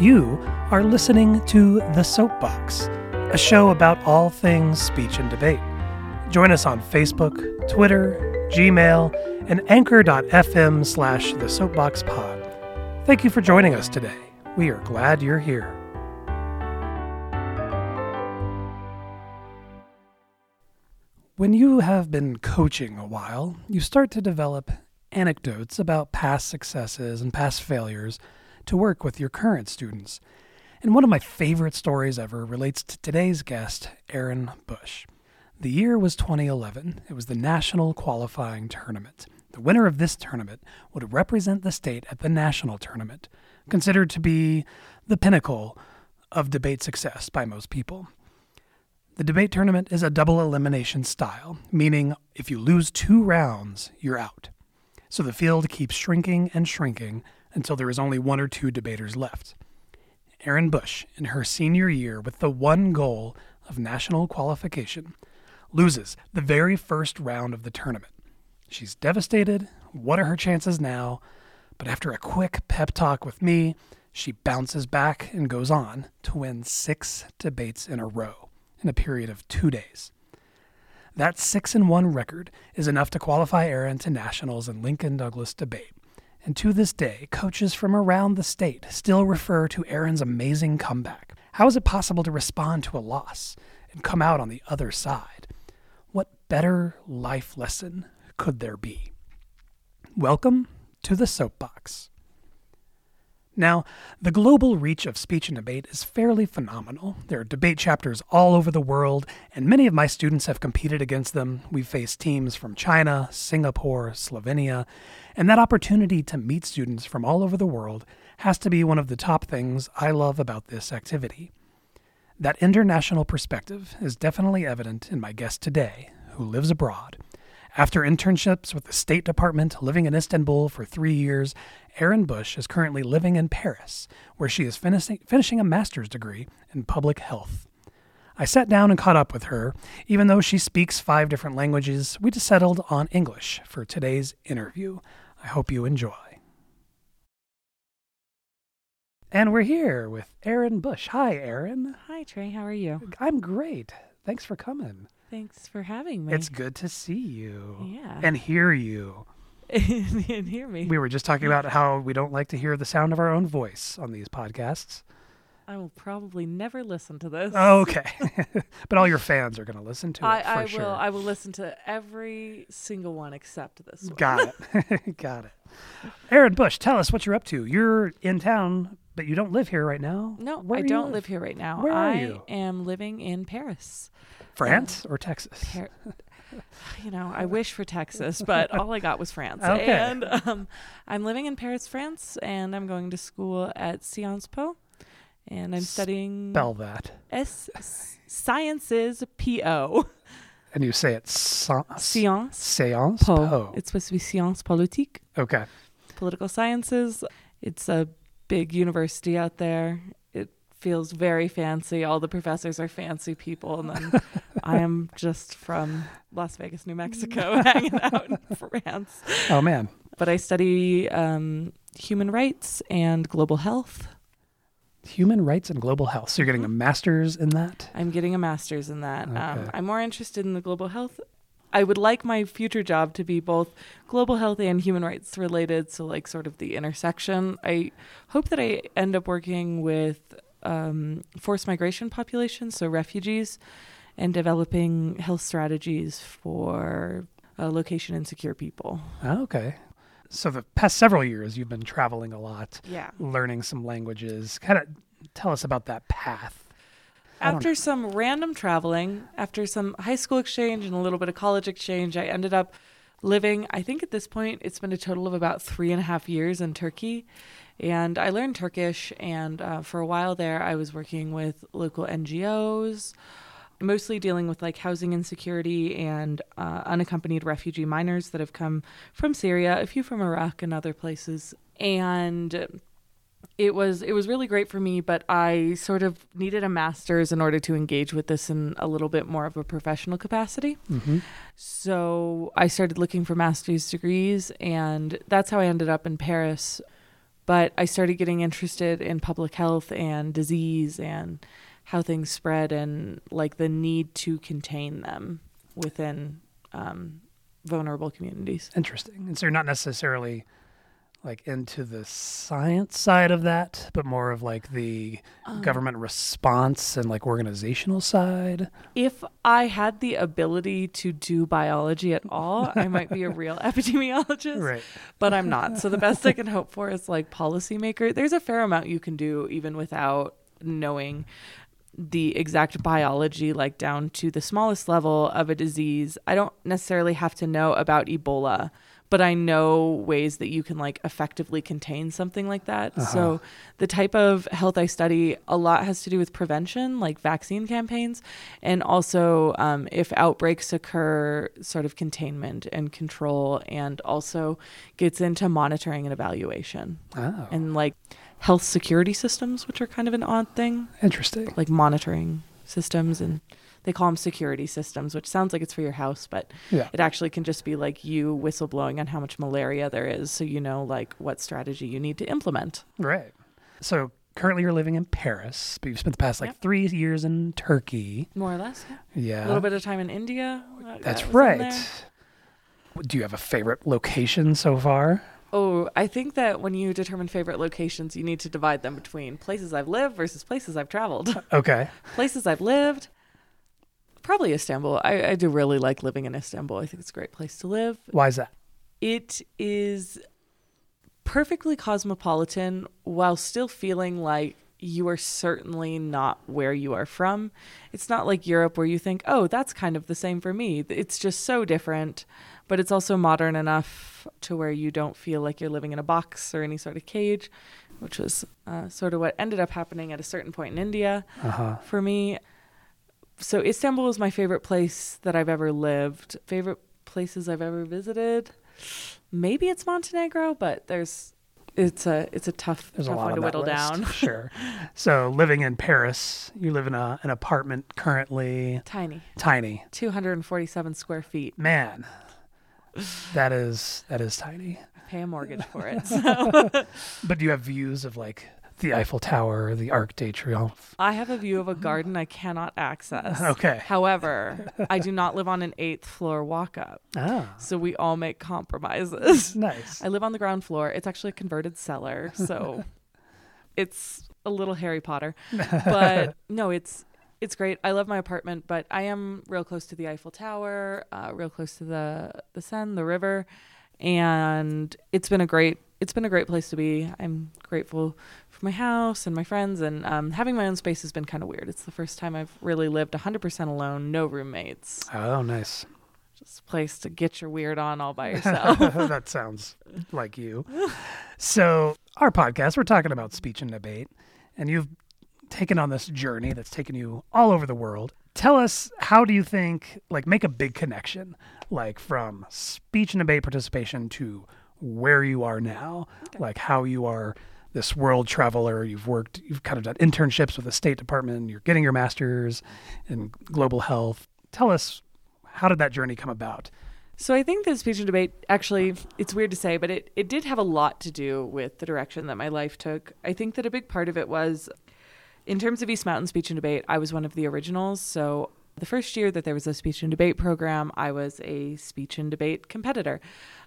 You are listening to The Soapbox, a show about all things speech and debate. Join us on Facebook, Twitter, Gmail, and anchor.fm slash the soapbox pod. Thank you for joining us today. We are glad you're here. When you have been coaching a while, you start to develop anecdotes about past successes and past failures to work with your current students. And one of my favorite stories ever relates to today's guest, Erin Bush. The year was 2011. It was the national qualifying tournament. The winner of this tournament would represent the state at the national tournament, considered to be the pinnacle of debate success by most people. The debate tournament is a double elimination style, meaning if you lose two rounds, you're out. So the field keeps shrinking and shrinking until there is only one or two debaters left. Erin Bush, in her senior year with the one goal of national qualification, loses the very first round of the tournament. She's devastated. What are her chances now? But after a quick pep talk with me, she bounces back and goes on to win six debates in a row in a period of two days. That 6 and 1 record is enough to qualify Erin to nationals in Lincoln Douglas debate. And to this day, coaches from around the state still refer to Erin's amazing comeback. How is it possible to respond to a loss and come out on the other side? What better life lesson could there be? Welcome to the Soapbox. Now, the global reach of speech and debate is fairly phenomenal. There are debate chapters all over the world, and many of my students have competed against them. We've faced teams from China, Singapore, Slovenia, and that opportunity to meet students from all over the world has to be one of the top things I love about this activity. That international perspective is definitely evident in my guest today, who lives abroad. After internships with the State Department, living in Istanbul for three years, Erin Bush is currently living in Paris, where she is finishing, finishing a master's degree in public health. I sat down and caught up with her. Even though she speaks five different languages, we just settled on English for today's interview. I hope you enjoy. And we're here with Erin Bush. Hi, Aaron. Hi, Trey. How are you? I'm great. Thanks for coming. Thanks for having me. It's good to see you. Yeah. And hear you. and hear me. We were just talking about how we don't like to hear the sound of our own voice on these podcasts. I will probably never listen to this. Okay. but all your fans are going to listen to it I, for I sure. will. I will listen to every single one except this one. Got it. Got it. Erin Bush, tell us what you're up to. You're in town, but you don't live here right now. No, Where I do don't live? here right now. Where are I you? am living in Paris. France or Texas? Par- you know, I wish for Texas, but all I got was France. Okay. And um, I'm living in Paris, France, and I'm going to school at Sciences Po, and I'm studying Spell that. S Sciences P O. And you say it sa- Sciences Seance Po. Po. It's supposed to be Sciences Politique, Okay. political sciences. It's a big university out there. It feels very fancy. All the professors are fancy people, and then I am just from Las Vegas, New Mexico, hanging out in France. Oh, man. But I study um, human rights and global health. Human rights and global health. So you're getting a master's in that? I'm getting a master's in that. Okay. Um, I'm more interested in the global health. I would like my future job to be both global health and human rights related, so like sort of the intersection. I hope that I end up working with um, forced migration populations, so refugees, and developing health strategies for uh, location insecure people. Oh, okay. So the past several years, you've been traveling a lot, Yeah. learning some languages. Kind of tell us about that path. After some random traveling, after some high school exchange and a little bit of college exchange, I ended up living, I think at this point, it's been a total of about three and a half years in Turkey. And I learned Turkish, and uh, for a while there, I was working with local NGOs, mostly dealing with like housing insecurity and uh, unaccompanied refugee minors that have come from Syria, a few from Iraq and other places. And it was it was really great for me, but I sort of needed a master's in order to engage with this in a little bit more of a professional capacity. Mm-hmm. So I started looking for master's degrees, and that's how I ended up in Paris But I started getting interested in public health and disease and how things spread and like the need to contain them within um, vulnerable communities. Interesting. And so you're not necessarily like into the science side of that, but more of like the Um, government response and like organizational side. If I had the ability to do biology at all, I might be a real epidemiologist. Right. but I'm not. So the best I can hope for is like policymaker. There's a fair amount you can do even without knowing the exact biology, like down to the smallest level of a disease. I don't necessarily have to know about Ebola, but I know ways that you can like effectively contain something like that. So the type of health I study, a lot has to do with prevention, like vaccine campaigns, and also um, if outbreaks occur, sort of containment and control, and also gets into monitoring and evaluation Oh, and like health security systems, which are kind of an odd thing, interesting. like monitoring systems and they call them security systems, which sounds like it's for your house, but Yeah. it actually can just be like you whistleblowing on how much malaria there is, so you know like what strategy you need to implement. Right. So currently you're living in Paris, but you've spent the past like Yep. three years in Turkey. More or less. yeah. Yeah. A little bit of time in India. uh, That's that was in right. Do you have a favorite location so far? Oh, I think that when you determine favorite locations, you need to divide them between places I've lived versus places I've traveled. Okay. places I've lived, probably Istanbul. I, I do really like living in Istanbul. I think it's a great place to live. Why is that? It is perfectly cosmopolitan while still feeling like you are certainly not where you are from. It's not like Europe where you think, oh, that's kind of the same for me. It's just so different, but it's also modern enough to where you don't feel like you're living in a box or any sort of cage, which was uh, sort of what ended up happening at a certain point in India Uh huh. for me. So Istanbul is my favorite place that I've ever lived. Favorite places I've ever visited. Maybe it's Montenegro, but there's it's a it's a tough There's a tough lot one to whittle list. down. sure. So living in Paris, you live in a, an apartment currently, Tiny, tiny. 247 square feet. Man, that is that is tiny. Pay a mortgage for it. So But do you have views of like the Eiffel Tower, the Arc de Triomphe? I have a view of a garden I cannot access. Okay. However, I do not live on an eighth floor walk up, Ah, so we all make compromises. nice. I live on the ground floor. It's actually a converted cellar, so it's a little Harry Potter. But no, it's it's great. I love my apartment, but I am real close to the Eiffel Tower, uh, real close to the the Seine, the river, and it's been a great it's been a great place to be. I'm grateful for my house and my friends, and um, having my own space has been kind of weird. It's the first time I've really lived 100% alone, no roommates, Oh, nice. just a place to get your weird on all by yourself. that sounds like you. So, our podcast, we're talking about speech and debate, and you've taken on this journey that's taken you all over the world. Tell us, how do you think, like, make a big connection, like from speech and debate participation to where you are now, like how you are this world traveler. You've worked, you've kind of done internships with the State Department, you're getting your master's in global health. Tell us, how did that journey come about? So I think the speech and debate actually it's weird to say, but it, it did have a lot to do with the direction that my life took. I think that a big part of it was in terms of East Mountain speech and debate, I was one of the originals. So the first year that there was a speech and debate program, I was a speech and debate competitor.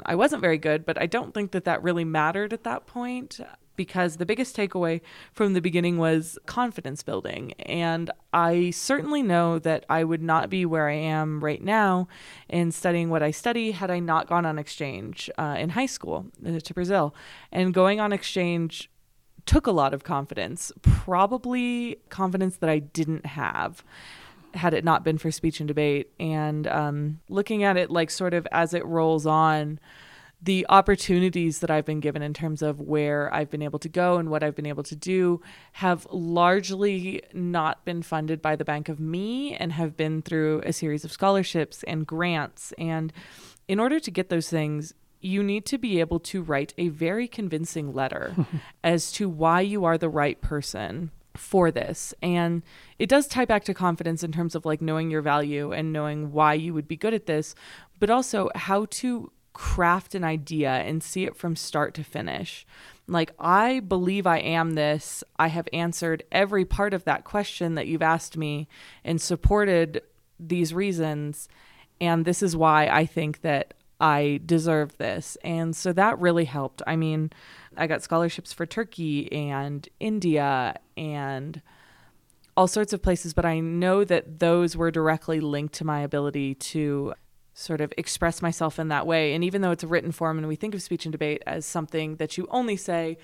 I wasn't very good, but I don't think that that really mattered at that point because the biggest takeaway from the beginning was confidence building. And I certainly know that I would not be where I am right now in studying what I study had I not gone on exchange uh, in high school uh, to Brazil. And going on exchange took a lot of confidence, probably confidence that I didn't have had it not been for speech and debate. And um, looking at it like sort of as it rolls on, the opportunities that I've been given in terms of where I've been able to go and what I've been able to do have largely not been funded by the Bank of Me and have been through a series of scholarships and grants. And in order to get those things, you need to be able to write a very convincing letter as to why you are the right person for this. And it does tie back to confidence in terms of like knowing your value and knowing why you would be good at this, but also how to craft an idea and see it from start to finish. Like, I believe I am this. I have answered every part of that question that you've asked me and supported these reasons. And this is why I think that I deserve this. And so that really helped. I mean, I got scholarships for Turkey and India and all sorts of places, but I know that those were directly linked to my ability to sort of express myself in that way. And even though it's a written form and we think of speech and debate as something that you only say,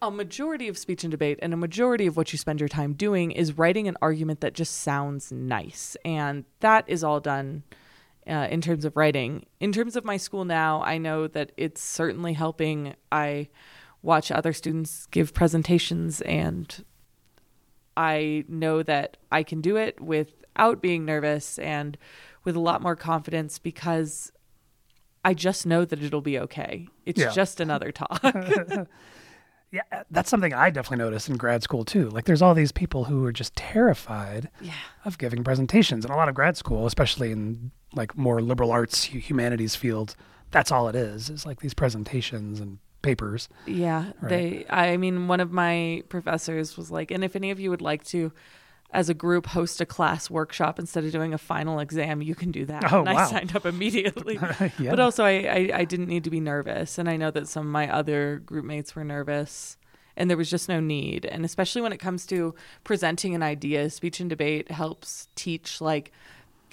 a majority of speech and debate and a majority of what you spend your time doing is writing an argument that just sounds nice. And that is all done uh, in terms of writing. In terms of my school now, I know that it's certainly helping. I watch other students give presentations and I know that I can do it without being nervous and with a lot more confidence because I just know that it'll be okay. It's Yeah. just another talk. Yeah, uh, that's something I definitely noticed in grad school too. Like, there's all these people who are just terrified yeah. of giving presentations, and a lot of grad school, especially in like more liberal arts, humanities fields, that's all it is. Is like these presentations and papers. Yeah, Right. they. I mean, one of my professors was like, and if any of you would like to, as a group, host a class workshop instead of doing a final exam, you can do that. Oh, and I signed up immediately. yeah. But also, I, I I didn't need to be nervous, and I know that some of my other group mates were nervous. And there was just no need. And especially when it comes to presenting an idea, speech and debate helps teach like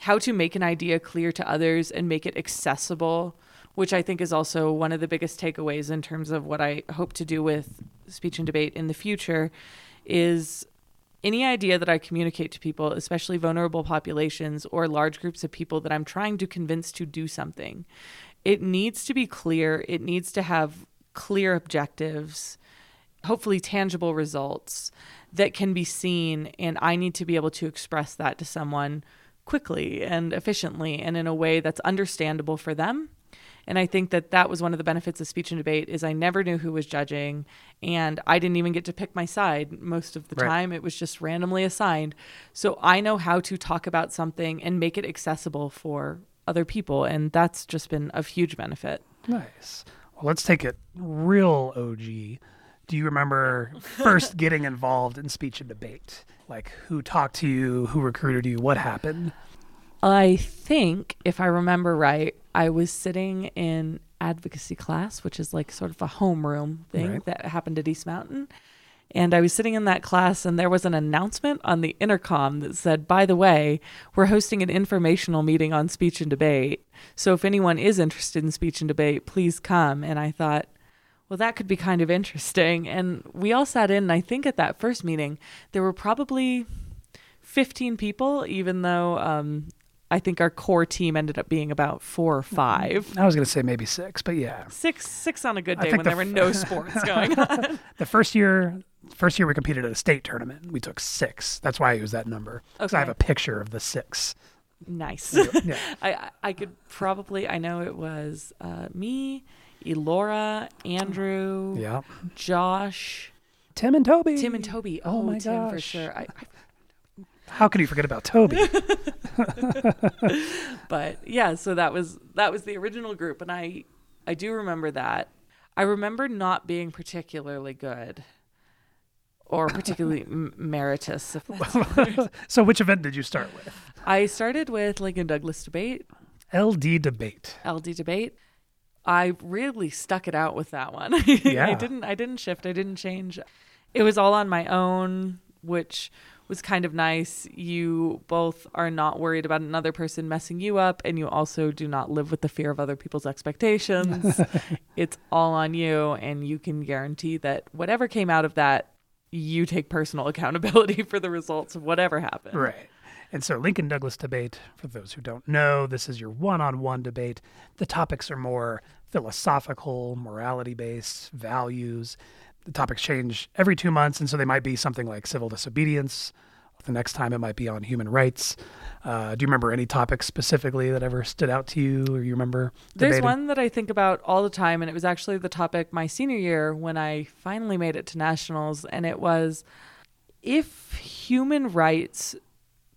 how to make an idea clear to others and make it accessible, which I think is also one of the biggest takeaways in terms of what I hope to do with speech and debate in the future is any idea that I communicate to people, especially vulnerable populations or large groups of people that I'm trying to convince to do something, it needs to be clear. It needs to have clear objectives, hopefully tangible results that can be seen. And I need to be able to express that to someone quickly and efficiently and in a way that's understandable for them. And I think that that was one of the benefits of speech and debate is I never knew who was judging and I didn't even get to pick my side most of the Right. time. It was just randomly assigned. So I know how to talk about something and make it accessible for other people and that's just been a huge benefit. Nice. Well, let's take it real OG. Do you remember first getting involved in speech and debate? Like who talked to you, who recruited you, what happened? I think, if I remember right, I was sitting in advocacy class, which is like sort of a homeroom thing Right. that happened at East Mountain. And I was sitting in that class, and there was an announcement on the intercom that said, By the way, we're hosting an informational meeting on speech and debate. So if anyone is interested in speech and debate, please come. And I thought, well, that could be kind of interesting. And we all sat in, and I think at that first meeting, there were probably 15 people, even though um, I think our core team ended up being about four or five. I was going to say maybe six, but yeah. Six, six on a good day when the there were no sports going on. The first year, first year we competed at a state tournament. We took six. That's why I use that number. 'Cause I have a picture of the six. nice. Yeah. I, I- could probably, I know it was uh, me, Elora, Andrew, Yeah. Josh, Tim and Toby. Tim, and Toby. Oh Oh, my Tim for sure. I, I How could you forget about Toby? but yeah so that was that was the original group and i i do remember that i remember not being particularly good or particularly m- meritorious so which event did you start with? i started with lincoln douglas debate LD debate. ld debate i really stuck it out with that one Yeah. i didn't i didn't shift i didn't change it was all on my own which was kind of nice. You both are not worried about another person messing you up, and you also do not live with the fear of other people's expectations. it's all on you, and you can guarantee that whatever came out of that, you take personal accountability for the results of whatever happened. Right. And so, Lincoln Douglas debate, for those who don't know, this is your one on one debate. The topics are more philosophical, morality based, values. The topics change every two months. And so, they might be something like civil disobedience. The next time it might be on human rights. Uh, do you remember any topics specifically that ever stood out to you or you remember There's debating? one that I think about all the time, and it was actually the topic my senior year when I finally made it to nationals, and it was if human rights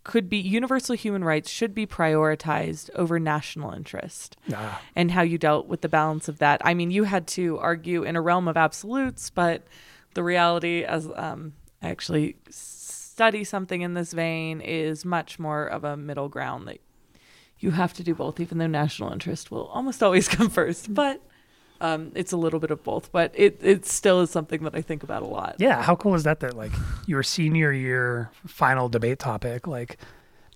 could be universal human rights should be prioritized over national interest Ah, and how you dealt with the balance of that. I mean, you had to argue in a realm of absolutes, but the reality, as um, I actually study something in this vein, is much more of a middle ground that you have to do both, even though national interest will almost always come first. But um, it's a little bit of both. But it, it still is something that I think about a lot. yeah. How cool is that? That like your senior year final debate topic like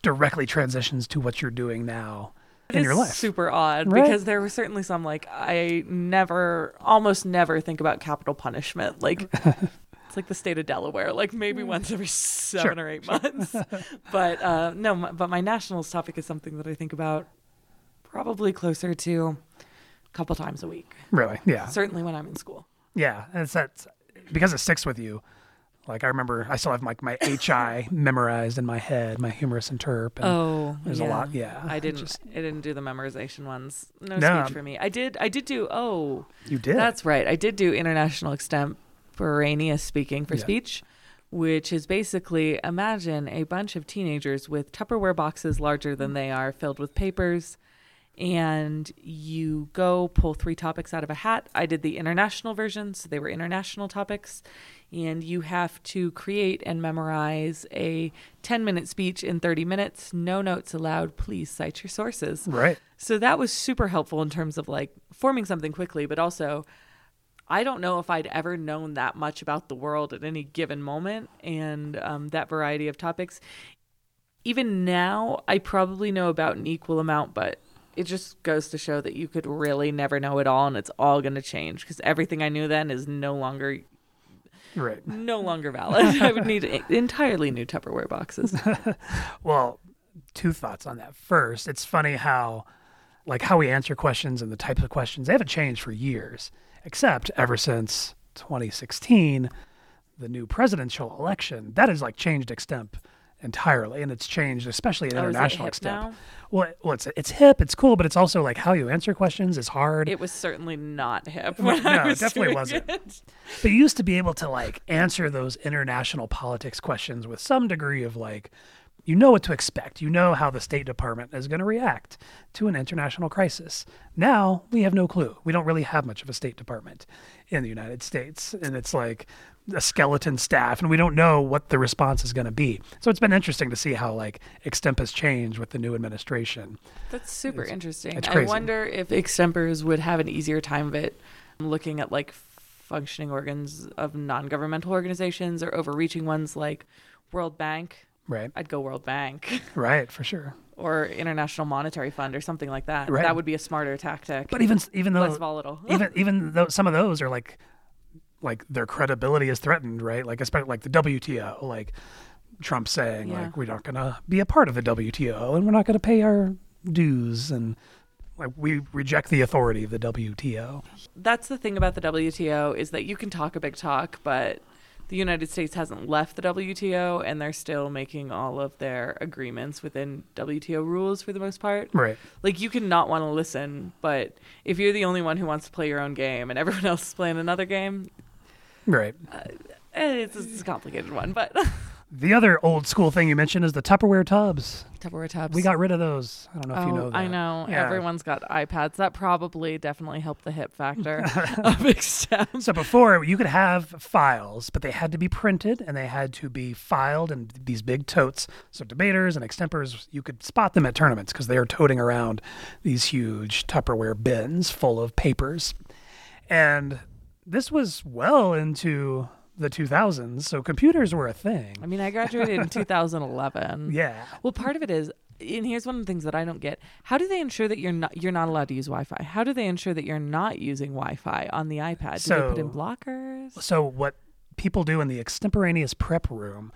directly transitions to what you're doing now in your life. super odd Right. because there were certainly some like I never, almost never think about capital punishment. Like it's like the state of Delaware, like maybe once every seven or eight months. but uh, no, my, but my nationals topic is something that I think about probably closer to couple times a week. Really? Yeah. Certainly when I'm in school. Yeah, and it's that because it sticks with you. Like I remember, I still have like my HI memorized in my head, my humerus interp. And Oh, there's a lot. Yeah, I didn't. Just, I didn't do the memorization ones. No, No. speech for me. I did. I did do. Oh, you did. That's right. I did do international extemporaneous speaking for Yeah. speech, which is basically imagine a bunch of teenagers with Tupperware boxes larger than they are, filled with papers, and you go pull three topics out of a hat. I did the international version, so they were international topics. And you have to create and memorize a 10 minute speech in 30 minutes. No notes allowed. Please cite your sources. right. So that was super helpful in terms of like forming something quickly, but also I don't know if I'd ever known that much about the world at any given moment and um, that variety of topics. Even now, I probably know about an equal amount, but it just goes to show that you could really never know it all and it's all going to change because everything I knew then is no longer Right. no longer valid. I would need entirely new Tupperware boxes. Well, two thoughts on that. First, it's funny how, like, how we answer questions and the types of questions they haven't changed for years, except ever since 2016, the new presidential election. That has like changed extemp entirely, and it's changed, especially in Oh, international now? Well, well, it's it's hip, it's cool, but it's also like how you answer questions is hard. It was certainly not hip. No, When I no, it definitely wasn't. it. But you used to be able to like answer those international politics questions with some degree of like, you know what to expect. You know how the State Department is going to react to an international crisis. Now we have no clue. We don't really have much of a State Department in the United States. And it's like a skeleton staff, and we don't know what the response is going to be. So it's been interesting to see how like extemp has changed with the new administration. That's super It's- interesting. it's I wonder if extempers would have an easier time of it looking at like functioning organs of non-governmental organizations or overreaching ones like World Bank. Right. I'd go World Bank Right, for sure. or International Monetary Fund or something like that. Right. That would be a smarter tactic. But even even though less volatile. even even though some of those are like like their credibility is threatened, right? Like especially like the WTO, like Trump saying Yeah. like we're not going to be a part of the WTO and we're not going to pay our dues and like we reject the authority of the WTO. That's the thing about the WTO is that you can talk a big talk, but the United States hasn't left the WTO and they're still making all of their agreements within WTO rules for the most part. Right. Like you can not want to listen, but if you're the only one who wants to play your own game and everyone else is playing another game, Right. eh, it's, it's a complicated one. But The other old school thing you mentioned is the Tupperware tubs. Tupperware tubs. We got rid of those. I don't know if you Oh, know that. I know. Yeah. Everyone's got iPads. That probably definitely helped the hip factor of extemp. So before you could have files, but they had to be printed and they had to be filed in these big totes. So debaters and extempers, you could spot them at tournaments because they are toting around these huge Tupperware bins full of papers. And this was well into the 2000s, so computers were a thing. I mean, I graduated in 2011. Yeah. Well, part of it is, and here's one of the things that I don't get: How do they ensure that you're not you're not allowed to use Wi-Fi? How do they ensure that you're not using Wi-Fi on the iPad? Do they put in blockers? So what people do in the extemporaneous prep room,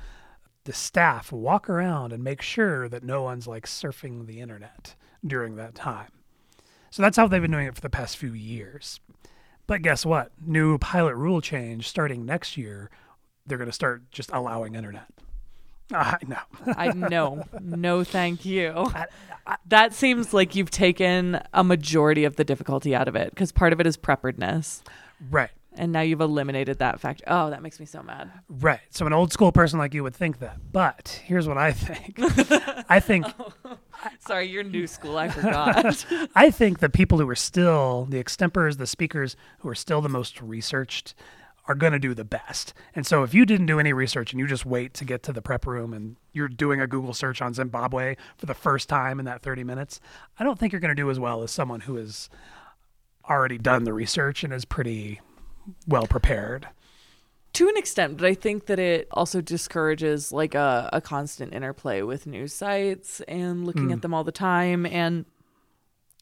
the staff walk around and make sure that no one's like surfing the internet during that time. So that's how they've been doing it for the past few years. But guess what? New pilot rule change starting next year, they're going to start just allowing internet. Uh, know. I know. no, thank you. That seems like you've taken a majority of the difficulty out of it because part of it is preparedness. right. And now you've eliminated that fact. Oh, that makes me so mad. Right. So an old school person like you would think that. But here's what I think. I think oh. Sorry, you're new school. I forgot. I think the people who are still the extempers, the speakers who are still the most researched are going to do the best. And so if you didn't do any research and you just wait to get to the prep room and you're doing a Google search on Zimbabwe for the first time in that 30 minutes, I don't think you're going to do as well as someone who has already done the research and is pretty well prepared. to an extent, but I think that it also discourages like a, a constant interplay with news sites and looking at hmm. them all the time and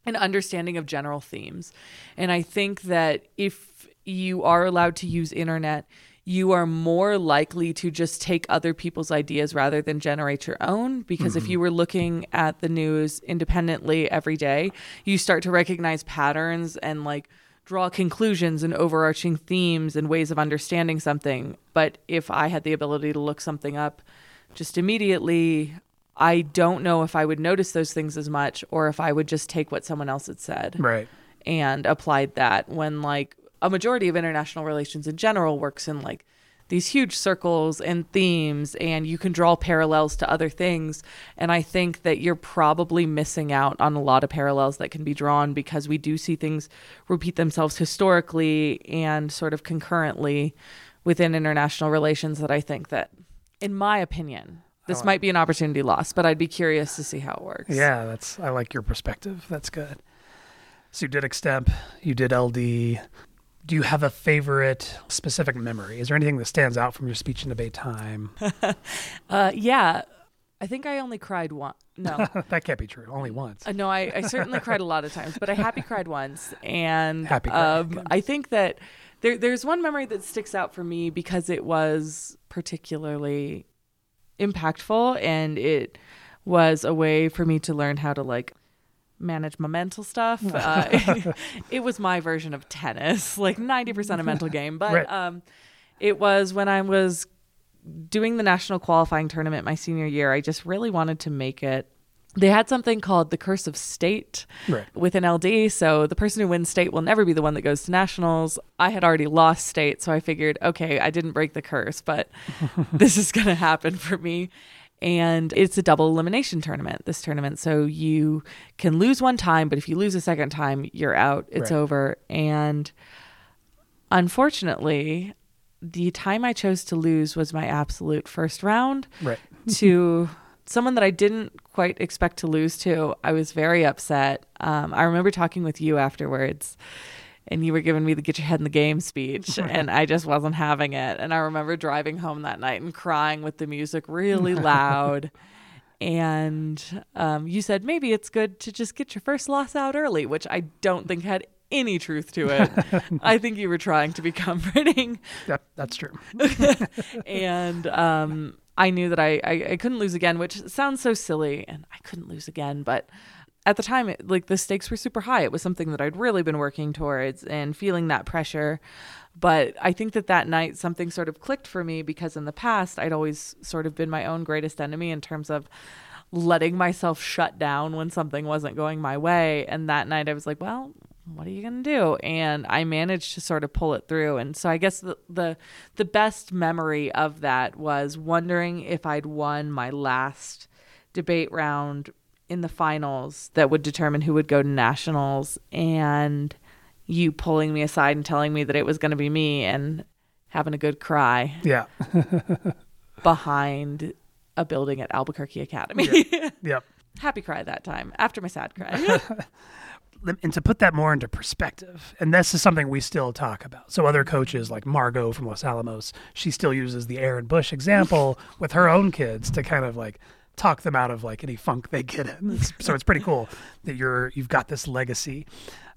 an understanding of general themes. And I think that if you are allowed to use internet, you are more likely to just take other people's ideas rather than generate your own. Because if mm-hmm. you were looking at the news independently every day, you start to recognize patterns and like draw conclusions and overarching themes and ways of understanding something. But if I had the ability to look something up just immediately, I don't know if I would notice those things as much or if I would just take what someone else had said Right. and applied that when like a majority of international relations in general works in like these huge circles and themes and you can draw parallels to other things and i think that you're probably missing out on a lot of parallels that can be drawn because we do see things repeat themselves historically and sort of concurrently within international relations that i think that in my opinion this might be an opportunity lost but i'd be curious to see how it works Yeah, that's I like your perspective. That's good. So you did extemp, you did LD. Do you have a favorite specific memory? Is there anything that stands out from your speech and debate time? uh, yeah i think i only cried one no that can't be true. Only once. Uh, no, I, I certainly cried a lot of times, but I happy cried once, and Happy um. I think that there there's one memory that sticks out for me because it was particularly impactful, and it was a way for me to learn how to like manage my mental stuff. Uh, it, it was my version of tennis, like ninety percent a mental game, but Right. um, it was when I was doing the national qualifying tournament my senior year, I just really wanted to make it. They had something called the curse of state Right. with an LD. So the person who wins state will never be the one that goes to nationals. I had already lost state, so I figured, okay, I didn't break the curse, but this is going to happen for me. And it's a double elimination tournament, this tournament. So you can lose one time, but if you lose a second time, you're out. It's Right. over. And unfortunately, the time I chose to lose was my absolute first round Right. to someone that I didn't quite expect to lose to. I was very upset. Um, I remember talking with you afterwards, and you were giving me the "get your head in the game" speech, and I just wasn't having it. And I remember driving home that night and crying with the music really loud. And um, you said maybe it's good to just get your first loss out early, which I don't think had any truth to it. I think you were trying to be comforting That, that's true. and um, I knew that I, I, I couldn't lose again, which sounds so silly, and I couldn't lose again. But at the time, it, like the stakes were super high. It was something that I'd really been working towards and feeling that pressure. But I think that that night something sort of clicked for me because in the past I'd always sort of been my own greatest enemy in terms of letting myself shut down when something wasn't going my way. And that night I was like, well, what are you going to do? And I managed to sort of pull it through. And so I guess the, the the best memory of that was wondering if I'd won my last debate round in the finals that would determine who would go to nationals and you pulling me aside and telling me that it was going to be me and having a good cry Yeah. behind a building at Albuquerque Academy. Yep. Happy cry that time after my sad cry. and to put that more into perspective, and this is something we still talk about. So other coaches like Margot from Los Alamos, she still uses the Erin Bush example with her own kids to kind of like talk them out of like any funk they get in. So it's pretty cool that you're you've got this legacy.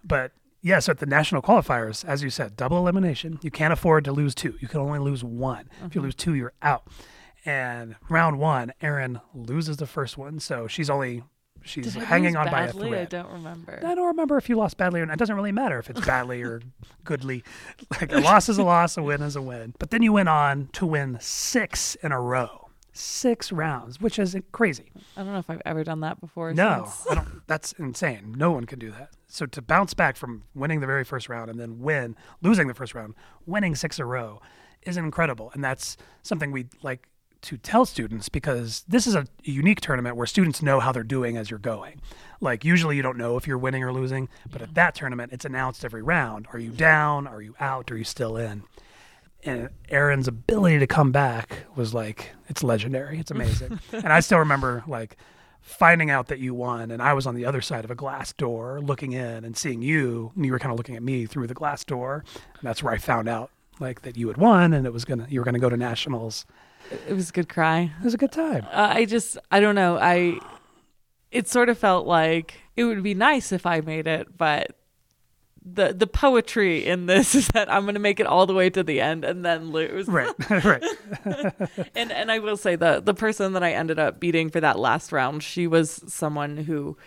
But yeah, so at the national qualifiers, as you said, double elimination. You can't afford to lose two. You can only lose one. If you mm-hmm. lose two, you're out. And round one, Erin loses the first one, so she's only she's Did hanging on by a thread. I don't remember. I don't remember if you lost badly or not. It doesn't really matter if it's badly or goodly. Like a loss is a loss, a win is a win. But then you went on to win six in a row, six rounds, which is crazy. I don't know if I've ever done that before. No, I don't. That's insane. No one can do that. So to bounce back from winning the very first round and then win, losing the first round, winning six in a row is incredible. And that's something we like to tell students because this is a unique tournament where students know how they're doing as you're going. Like usually you don't know if you're winning or losing, but at that tournament it's announced every round. Are you down? Are you out? Are you still in? And Erin's ability to come back was like it's legendary. It's amazing. and I still remember like finding out that you won and I was on the other side of a glass door looking in and seeing you and you were kind of looking at me through the glass door and that's where I found out like that you had won and it was gonna you were gonna go to nationals. It was a good cry. It was a good time. Uh, I just, I don't know. I, it sort of felt like it would be nice if I made it, but the the poetry in this is that I'm going to make it all the way to the end and then lose. Right, right. and and I will say the the person that I ended up beating for that last round, she was someone who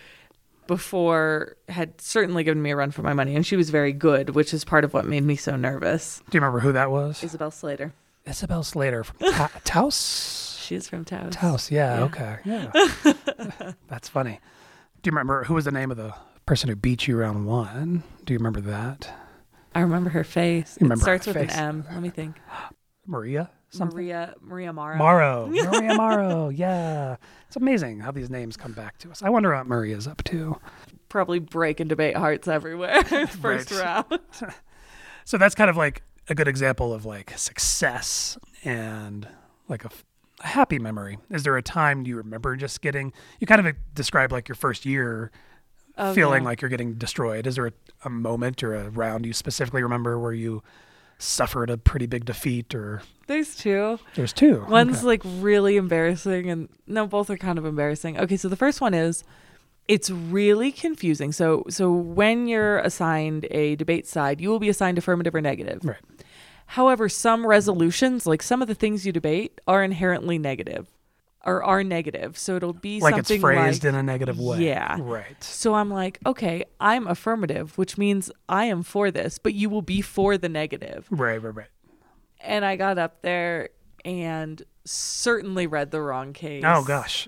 before had certainly given me a run for my money and she was very good, which is part of what made me so nervous. Do you remember who that was? Isabel Slater. Isabel Slater from Ta- Taos. She's from Taos. Taos, yeah, Yeah. okay, yeah. That's funny. Do you remember who was the name of the person who beat you round one? Do you remember that? I remember her face. You remember it starts with face. an M. Let me think. Maria? Something? Maria Maria Mara. Morrow. Maria Morrow. Yeah. It's amazing how these names come back to us. I wonder what Maria's up to. Probably break and debate hearts everywhere. First round. So that's kind of like a good example of like success and like a, f- a happy memory. Is there a time you remember just getting, you kind of described like your first year Oh, feeling yeah. like you're getting destroyed. Is there a, a moment or a round you specifically remember where you suffered a pretty big defeat or There's two. there's two? One's Okay. like really embarrassing, and no, both are kind of embarrassing. Okay, so the first one is it's really confusing. So, so when you're assigned a debate side, you will be assigned affirmative or negative. Right. However, some resolutions, like some of the things you debate, are inherently negative, or are negative. So it'll be like it's something phrased like, in a negative way. Yeah. Right. So I'm like, okay, I'm affirmative, which means I am for this, but you will be for the negative. Right, right, right. And I got up there and certainly read the wrong case. Oh gosh.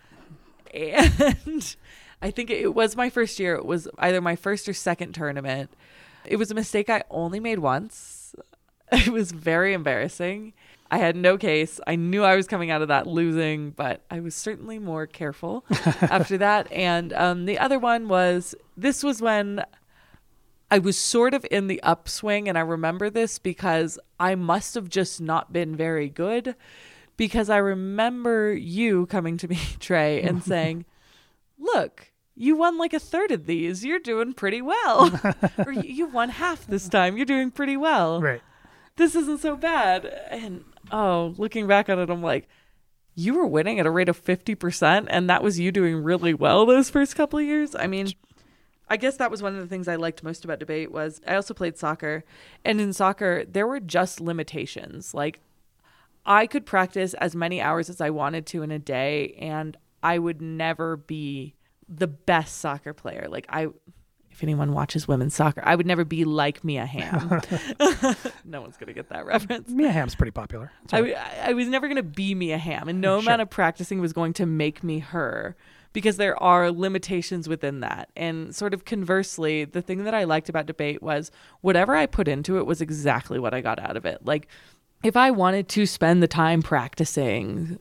And I think it was my first year. It was either my first or second tournament. It was a mistake I only made once. It was very embarrassing. I had no case. I knew I was coming out of that losing, but I was certainly more careful after that. And um, the other one was this was when I was sort of in the upswing, and I remember this because I must have just not been very good. Because I remember you coming to me, Trey, and saying, Look, you won like a third of these. You're doing pretty well. or "You- won half this time. You're doing pretty well. Right. This isn't so bad. And oh, looking back on it, I'm like, you were winning at a rate of 50%, and that was you doing really well those first couple of years. I mean, I guess that was one of the things I liked most about debate was I also played soccer, and in soccer there were just limitations. Like I could practice as many hours as I wanted to in a day, and I would never be the best soccer player. Like I, if anyone watches women's soccer, I would never be like Mia Hamm. no one's gonna get that reference. Mia Hamm's pretty popular. I, all right. w- I was never going to be Mia Hamm, and no Sure. amount of practicing was going to make me her because there are limitations within that. And sort of conversely, the thing that I liked about debate was whatever I put into it was exactly what I got out of it. Like, if I wanted to spend the time practicing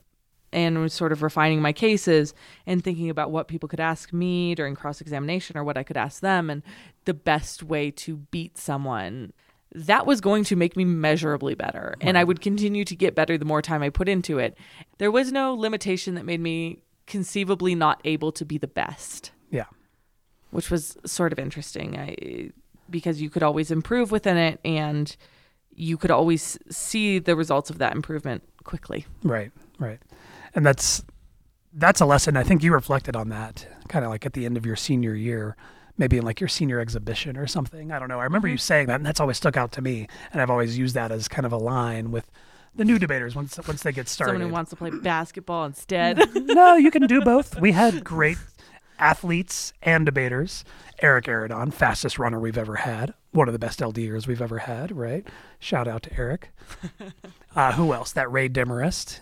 and was sort of refining my cases and thinking about what people could ask me during cross examination or what I could ask them and the best way to beat someone. That was going to make me measurably better. And I would continue to get better the more time I put into it. There was no limitation that made me conceivably not able to be the best, yeah. which was sort of interesting. I, because you could always improve within it and you could always see the results of that improvement quickly. Right, right. And that's that's a lesson. I think you reflected on that kind of like at the end of your senior year, maybe in like your senior exhibition or something. I don't know. I remember you saying that, and that's always stuck out to me. And I've always used that as kind of a line with the new debaters once once they get started. Someone who wants to play basketball instead. no, you can do both. We had great athletes and debaters. Eric Aradon, fastest runner we've ever had, one of the best LDers we've ever had, right? Shout out to Eric. Uh, who else? That Ray Demarest,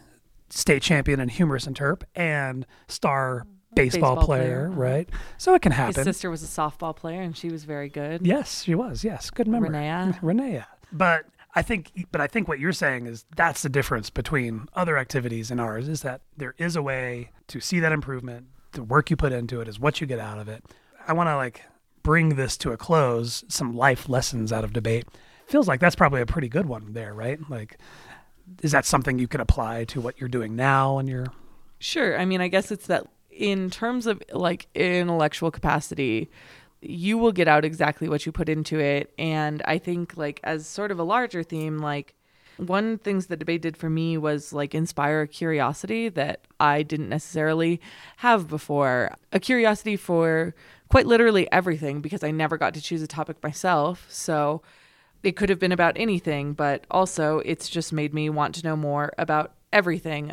state champion in humorous interp and star mm, baseball, Baseball player, player. Uh-huh. right? So it can happen. His sister was a softball player, and she was very good. Yes, she was. Yes, good memory. Renea. Renea. But I think, but I think what you're saying is that's the difference between other activities and ours is that there is a way to see that improvement. The work you put into it is what you get out of it. I want to like bring this to a close. Some life lessons out of debate. Feels like that's probably a pretty good one there, right? Like, is that something you can apply to what you're doing now and you're Sure. I mean, I guess it's that in terms of like intellectual capacity, you will get out exactly what you put into it. And I think, like, as sort of a larger theme, like, one things the debate did for me was like inspire a curiosity that I didn't necessarily have before. A curiosity for quite literally everything because I never got to choose a topic myself. So it could have been about anything, but also it's just made me want to know more about everything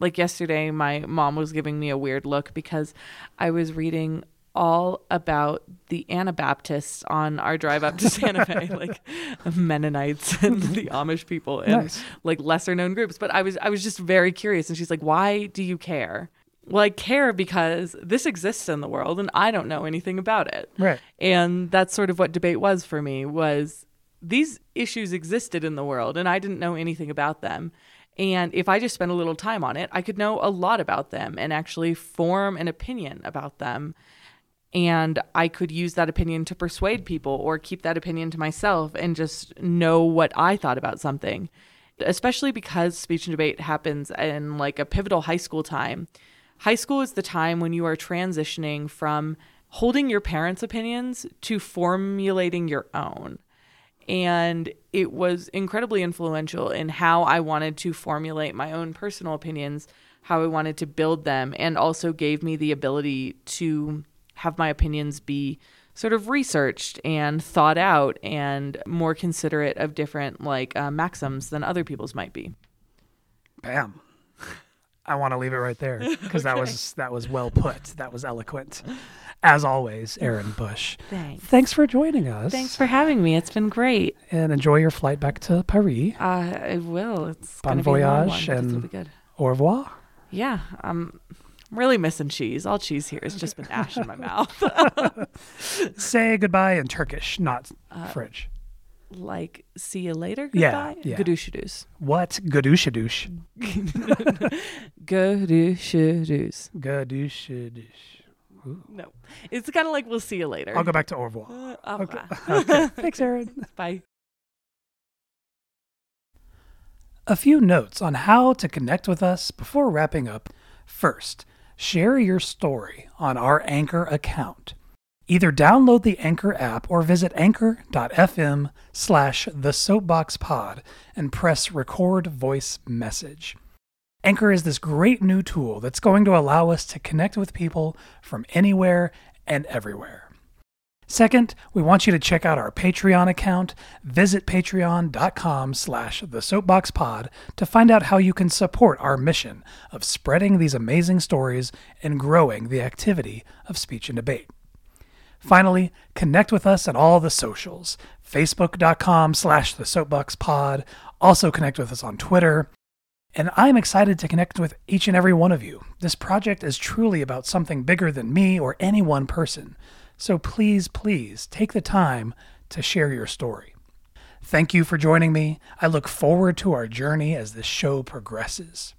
like yesterday my mom was giving me a weird look because i was reading all about the anabaptists on our drive up to santa fe like mennonites and the amish people and Nice. like lesser known groups but i was i was just very curious and she's like why do you care well i care because this exists in the world and i don't know anything about it right? and that's sort of what debate was for me was these issues existed in the world and I didn't know anything about them. And if I just spent a little time on it, I could know a lot about them and actually form an opinion about them. And I could use that opinion to persuade people or keep that opinion to myself and just know what I thought about something. Especially because speech and debate happens in like a pivotal high school time. High school is the time when you are transitioning from holding your parents' opinions to formulating your own and it was incredibly influential in how I wanted to formulate my own personal opinions, how I wanted to build them, and also gave me the ability to have my opinions be sort of researched and thought out and more considerate of different like uh, maxims than other people's might be. Bam. I want to leave it right there because that was that was well put. That was eloquent. As always, Erin Bush. Thanks. Thanks for joining us. Thanks for having me. It's been great. and enjoy your flight back to Paris. Uh, I will. It's Bon gonna be a long one, voyage it's and- good. Au revoir. Yeah, I'm really missing cheese. All cheese here has just been ash in my mouth. Say goodbye in Turkish, not Uh, French. like, see you later. Yeah, Goodbye. yeah. Gadooshadoosh. What? Gadooshadoosh. Gadooshadoosh. No, it's kind of like we'll see you later. I'll go back to au revoir. Uh, au Okay. okay. Thanks, Erin. Bye. A few notes on how to connect with us before wrapping up. First, share your story on our Anchor account. Either download the Anchor app or visit anchor.fm slash the soapbox pod and press record voice message. Anchor is this great new tool that's going to allow us to connect with people from anywhere and everywhere. Second, we want you to check out our Patreon account. Visit patreon.com slash the soapboxpod to find out how you can support our mission of spreading these amazing stories and growing the activity of speech and debate. Finally, connect with us at all the socials. Facebook.com slash the soapboxpod. Also connect with us on Twitter. And I'm excited to connect with each and every one of you. This project is truly about something bigger than me or any one person. So please, please take the time to share your story. Thank you for joining me. I look forward to our journey as this show progresses.